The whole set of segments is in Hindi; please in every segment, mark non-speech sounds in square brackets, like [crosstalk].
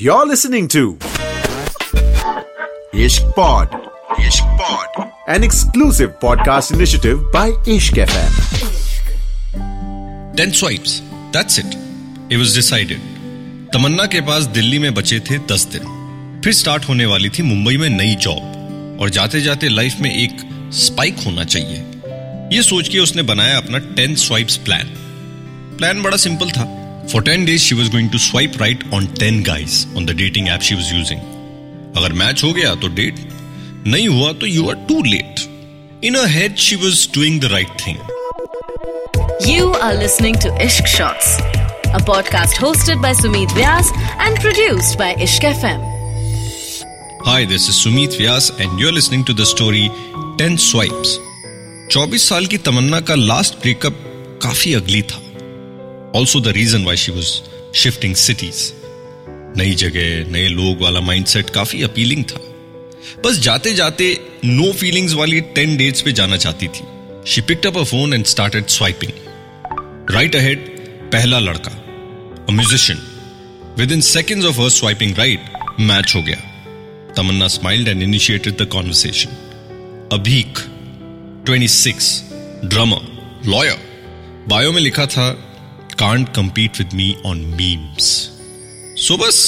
You're listening to Ishq Pod. Ishq Pod. An exclusive podcast initiative by Ishq FM. 10 swipes. That's it. It was decided. तमन्ना के पास दिल्ली में बचे थे 10 दिन फिर स्टार्ट होने वाली थी मुंबई में नई जॉब और जाते जाते लाइफ में एक स्पाइक होना चाहिए ये सोच के उसने बनाया अपना 10 स्वाइप्स प्लान प्लान बड़ा सिंपल था for 10 days she was going to swipe right on 10 guys on the dating app she was using अगर मैच हो गया तो डेट नहीं हुआ तो you are too late in a head she was doing the right thing You are listening to Ishq Shots, a podcast hosted by Sumit Vyas and produced by Ishq FM. Hi, this is Sumit Vyas and you're listening to the story 10 Swipes. 24 साल की तमन्ना का लास्ट ब्रेकअप काफ़ी अगली था also the reason why she was shifting cities नई जगह, नए लोग वाला माइंडसेट काफ़ी अपीलिंग था। बस जाते जाते नो फीलिंग्स वाली टेन डेट्स पे जाना चाहती थी। She picked up a phone and started swiping right ahead पहला लड़का a musician with in second of her swiping right match हो गया। Tamanna smiled and initiated the conversation Abhik 26 drummer lawyer bio में लिखा था can't compete with me on memes so बस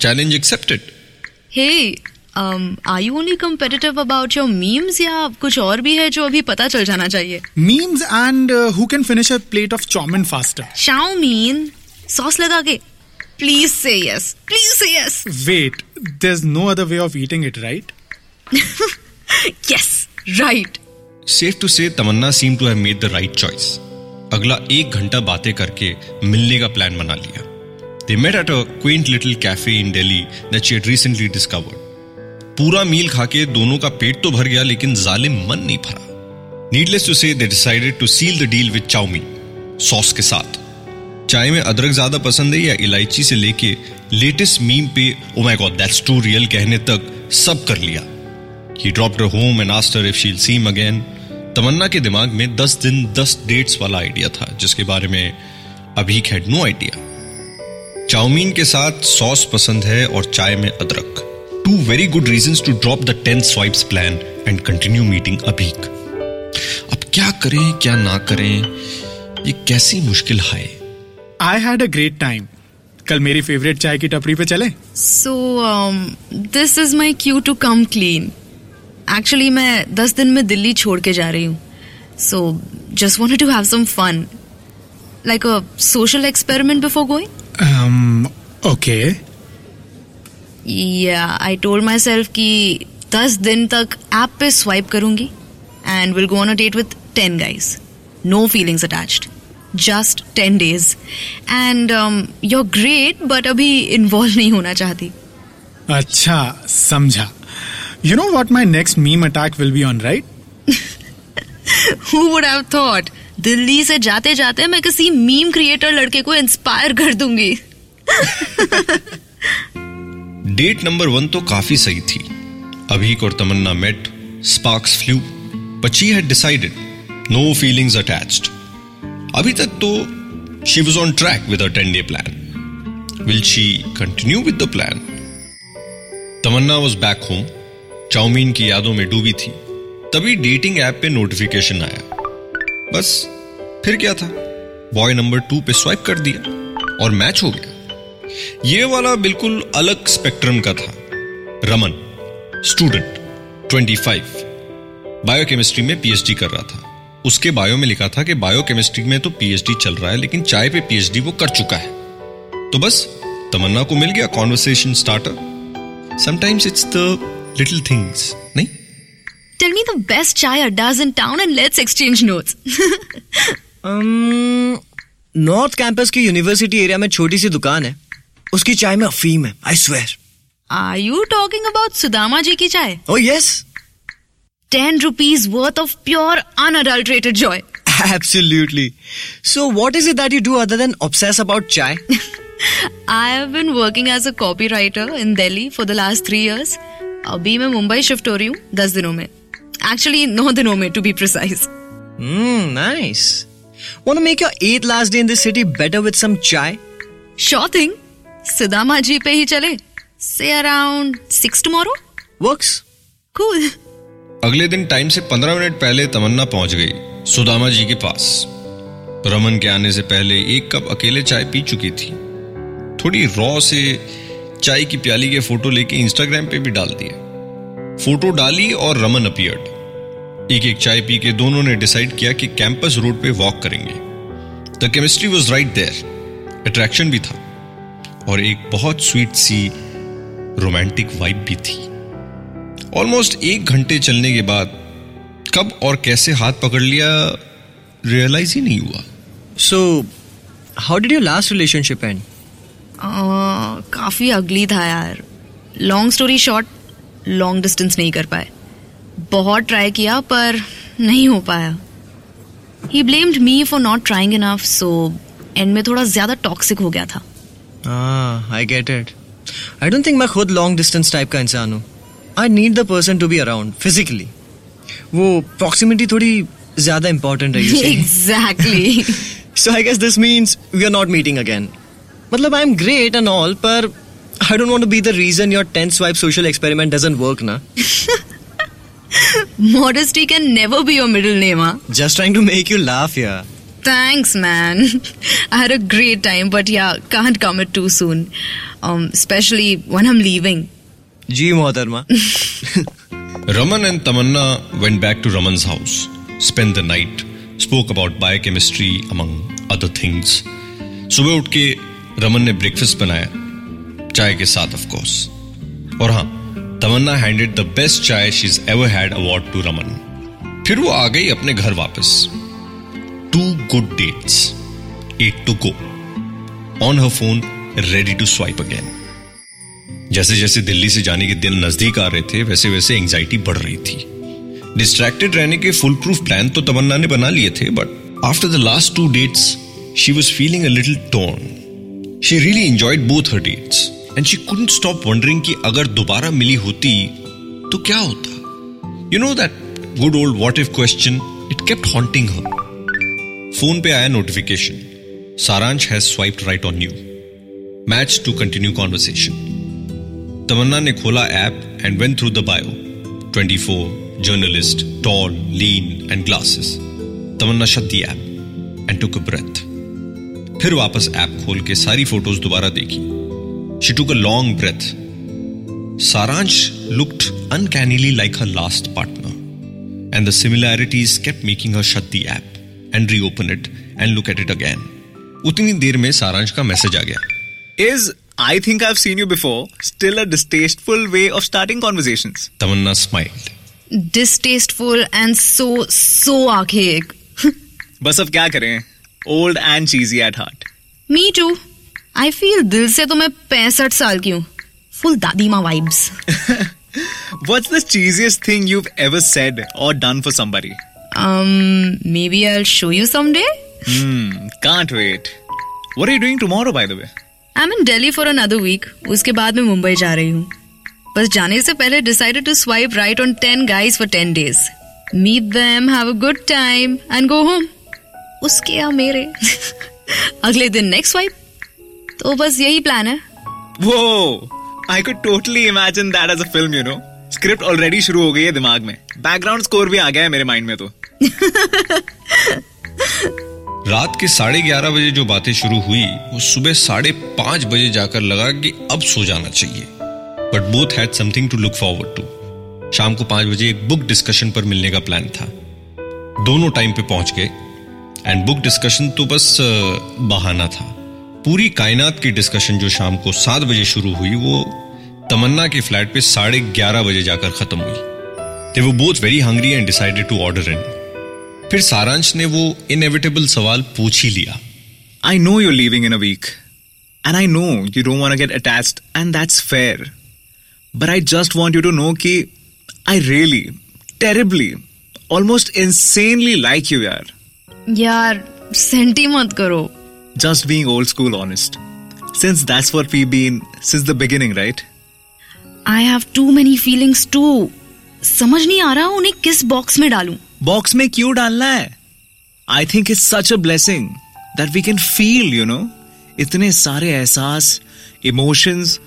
challenge accepted Hey, um, are you only competitive about your memes या कुछ और भी है जो अभी पता चल जाना चाहिए Memes and uh, who can finish a plate of chowmin faster. Xiaomin, sauce लगा के please say yes please say yes Wait, there's no other way of eating it, right? Yes right safe to say Tamanna seem to have made the right choice अगला एक घंटा बातें करके मिलने का प्लान बना लिया। They met at a quaint little cafe in Delhi that she recently discovered पूरा मील खा के दोनों का पेट तो भर गया, लेकिन जालिम मन नहीं भरा। Needless to say they decided to seal the deal with chowmein sauce के साथ। चाय में अदरक ज़्यादा पसंद है या इलायची से लेके लेटेस्ट मीम पे ओ my god that's too real कहने तक सब कर लिया। Home and asked her if she'll see him again. तमन्ना के दिमाग में 10 दिन 10 डेट्स वाला आइडिया था जिसके बारे में अभी हैड नो आइडिया। चाउमीन के साथ सॉस पसंद है और चाय में अदरक। Two very good reason to drop the ten swipes plan and continue meeting Abhik अब क्या करें क्या ना करें ये कैसी मुश्किल है I had a great time. कल मेरी फेवरेट चाय की टपरी पे चले? So this is my cue to come clean actually मैं दस दिन में दिल्ली छोड़ के जा रही हूँ। So just want to have some fun like a social experiment before going okay. या आई टोल्ड माई सेल्फ कि दस दिन तक ऐप पे स्वाइप करूँगी and will go on a date with ten guys no feelings attached just ten days and you're great but अभी इन्वॉल्व नहीं होना चाहती। अच्छा समझा। You know what my next meme attack will be on, right? Who would have thought Delhi से जाते जाते मैं किसी मीम क्रिएटर लड़के को इंस्पायर कर दूँगी। डेट नंबर वन तो काफ़ी सही थी। अभीक और Tamanna met sparks flew but she had decided no feelings attached अभी तक तो she was on track with a ten day plan will she continue with the plan Tamanna was back home chowmein की यादों में डूबी थी। तभी डेटिंग ऐप पे नोटिफिकेशन आया। बस, फिर क्या था? बॉय नंबर टू पे स्वाइप कर दिया और मैच हो गया। ये वाला बिल्कुल अलग स्पेक्ट्रम का था। रमन स्टूडेंट 25 बायोकेमिस्ट्री में पीएचडी कर रहा था। उसके बायो में लिखा था कि बायोकेमिस्ट्री में तो पीएचडी चल रहा है, लेकिन चाय पे पीएचडी वो कर चुका है। तो बस, तमन्ना को मिल गया conversation starter sometimes it's the little things नहीं tell me the best chai addas in town and let's exchange notes [laughs] north campus की यूनिवर्सिटी एरिया में छोटी सी दुकान है उसकी चाय में अफीम है I swear Are you talking about Sudama ji ki chai? Oh, yes. 10 rupees worth of pure unadulterated joy. [laughs] Absolutely. So, what is it that you do other than obsess about chai? [laughs] I have been working as a copywriter in Delhi for the last three years. अभी मैं मुंबई शिफ्ट हो रही हूँ दस दिनों में। एक्चुअली नौ दिनों में to be precise nice. Want to make your eighth last day in this city better with some chai? Sure thing Sudama ji पे ही चले say around six tomorrow Works. Cool अगले दिन टाइम से पंद्रह मिनट पहले तमन्ना पहुँच गई सुदामा जी के पास। रमन के आने से पहले एक कप अकेले चाय पी चुकी थी। थोड़ी रॉ से चाय की प्याली के फ़ोटो लेके इंस्टाग्राम पे भी डाल दिए। फ़ोटो डाली और रमन अपियर्ड एक एक चाय पी के दोनों ने डिसाइड किया कि कैंपस रोड पे वॉक करेंगे। The chemistry was right there attraction भी था। और एक बहुत स्वीट सी रोमांटिक वाइब भी थी। ऑलमोस्ट एक घंटे चलने के बाद कब और कैसे हाथ पकड़ लिया रियलाइज़ ही नहीं हुआ। So how did your last relationship end? काफ़ी अगली था यार। Long story short long distance नहीं कर पाए। बहुत ट्राई किया पर नहीं हो पाया। He blamed me for not trying enough so end में थोड़ा ज़्यादा टॉक्सिक हो गया था। I get it I don't think मैं खुद लॉन्ग डिस्टेंस टाइप का इंसान हूँ। I need the person to be around physically वो प्रॉक्सिमिटी थोड़ी ज़्यादा इंपॉर्टेंट है exactly so I guess this means we are not meeting again मतलब I am great and all पर I don't want to be the reason your 10 swipe social experiment doesn't work ना. [laughs] modesty can never be your middle name huh? Just trying to make you laugh here. Thanks, man. [laughs] I had a great time, but yeah, can't commit too soon. Um, especially when I'm leaving. जी मोहतरमा. [laughs] Raman and Tamanna went back to Raman's house, spent the night, spoke about biochemistry among other things. सुबह उठ के रमन ने ब्रेकफास्ट बनाया चाय के साथ ऑफ़ कोर्स और हाँ Tamanna handed the best chai she is ever had award to Raman. फिर वो आ गई अपने घर वापस। Two good dates eight to go on her phone ready to swipe again जैसे जैसे दिल्ली से जाने के दिन नज़दीक आ रहे थे वैसे वैसे एंग्जाइटी बढ़ रही थी। डिस्ट्रैक्टेड रहने के फुल प्रूफ प्लान तो तमन्ना ने बना लिए थे but after the last two dates she was feeling a little torn she really enjoyed both her dates and she couldn't stop wondering कि अगर दोबारा मिली होती तो क्या होता? You know that good old what if question it kept haunting her phone पे आया notification Saransh has swiped right on you match to continue conversation Tamanna ने खोला app and went through the bio 24 journalist tall lean and glasses Tamanna shut the app and took a breath फिर वापस ऐप खोल के सारी फ़ोटोज़ दोबारा देखी. She took a long breath Saransh looked uncannily like her last partner and the similarities kept making her shut the app and reopen it and look at it again उतनी देर में सारांश का मैसेज आ गया Is I think I've seen you before still a distasteful way of starting conversations? Tamanna smiled Distasteful and so, so archaic. [laughs] बस अब क्या करें old and cheesy at heart Me too. I feel दिल से तो मैं पैंसठ साल की हूँ फुल दादी माँ vibes What's the cheesiest thing you've ever said or done for somebody? um, maybe I'll show you someday. Hmm, can't wait. What are you doing tomorrow, by the way? I'm in Delhi for another week. उसके बाद मैं मुंबई जा रही हूँ बस जाने से पहले decided to swipe right on 10 guys for 10 days. Meet them, have a good time and go home. उसके या मेरे अगले दिन next swipe. तो बस यही प्लान है। Whoa! I could totally imagine that as a film, you know. Script already शुरू हो गई है दिमाग में। बैकग्राउंड स्कोर भी आ गया है मेरे माइंड में तो। [laughs] रात के साढ़े ग्यारह बजे जो बातें शुरू हुई वो सुबह साढ़े पाँच बजे जाकर लगा कि अब सो जाना चाहिए। But both had something to look forward to शाम को पाँच बजे एक बुक डिस्कशन पर मिलने का प्लान था। दोनों टाइम पे पहुँच गए। एंड बुक डिस्कशन तो बस बहाना था। पूरी कायनात की डिस्कशन जो शाम को सात बजे शुरू हुई वो तमन्ना के फ्लैट पे साढ़े ग्यारह बजे जाकर खत्म हुई। They were both very hungry and decided to order in फिर सारांश ने वो इनएविटेबल सवाल पूछ ही लिया। I know you're living in a and I know you don't want get attached and that's fair but I just want you to know की I really terribly almost insanely like you यार यार सेंटी मत करो Just being old school honest. Since that's what we've been since the beginning, right? I have too many feelings to समझ नहीं आ रहा उन्हें किस बॉक्स में डालूं। बॉक्स में क्यों डालना है? I think it's such a blessing that we can feel you know इतने सारे एहसास इमोशंस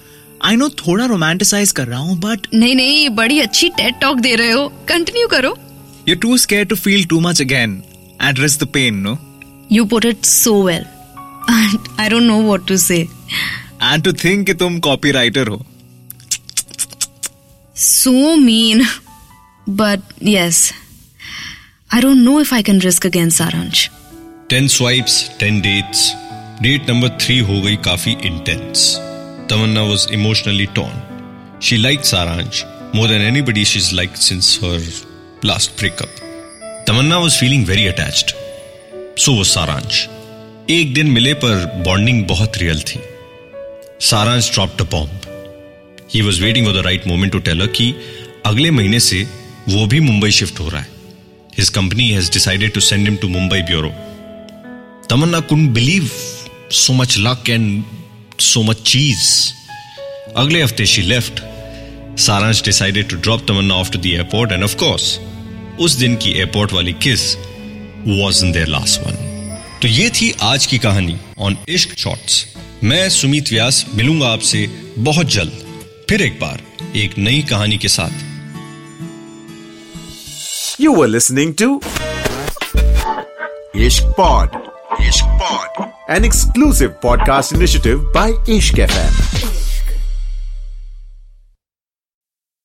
आई नो थोड़ा रोमांटिसाइज कर रहा हूँ बट नहीं नहीं बड़ी अच्छी टेड टॉक दे रहे हो। कंटिन्यू करो। You too scared to feel too much again and risk the pain no you put it so well I don't know what to say and to think कि तुम कॉपी राइटर हो। So mean. But yes, I don't know if I can risk against Saransh. Ten swipes ten dates date number three हो गई काफ़ी intense Tamanna was emotionally torn she like Saransh more than anybody she is like since her last breakup Tamanna was feeling very attached so वो सारांश एक दिन मिले पर बॉन्डिंग बहुत रियल थी। Saransh dropped a bomb he was waiting for the right moment to tell कि अगले महीने से वो भी मुंबई शिफ्ट हो रहा है। His company has decided to send him to Mumbai bureau Tamanna couldn't believe so much luck and so much cheese अगले हफ़्ते she left Saransh decided to drop Tamanna off to the airport and of course उस दिन की एयरपोर्ट वाली kiss was in their last one तो ये थी आज की कहानी ऑन इश्क शॉर्ट मैं सुमित व्यास, मिलूँगा आपसे बहुत जल्द, फिर एक बार, एक नई कहानी के साथ। You are listening to Ishq pod Ishq pod an exclusive podcast initiative by Ishq FM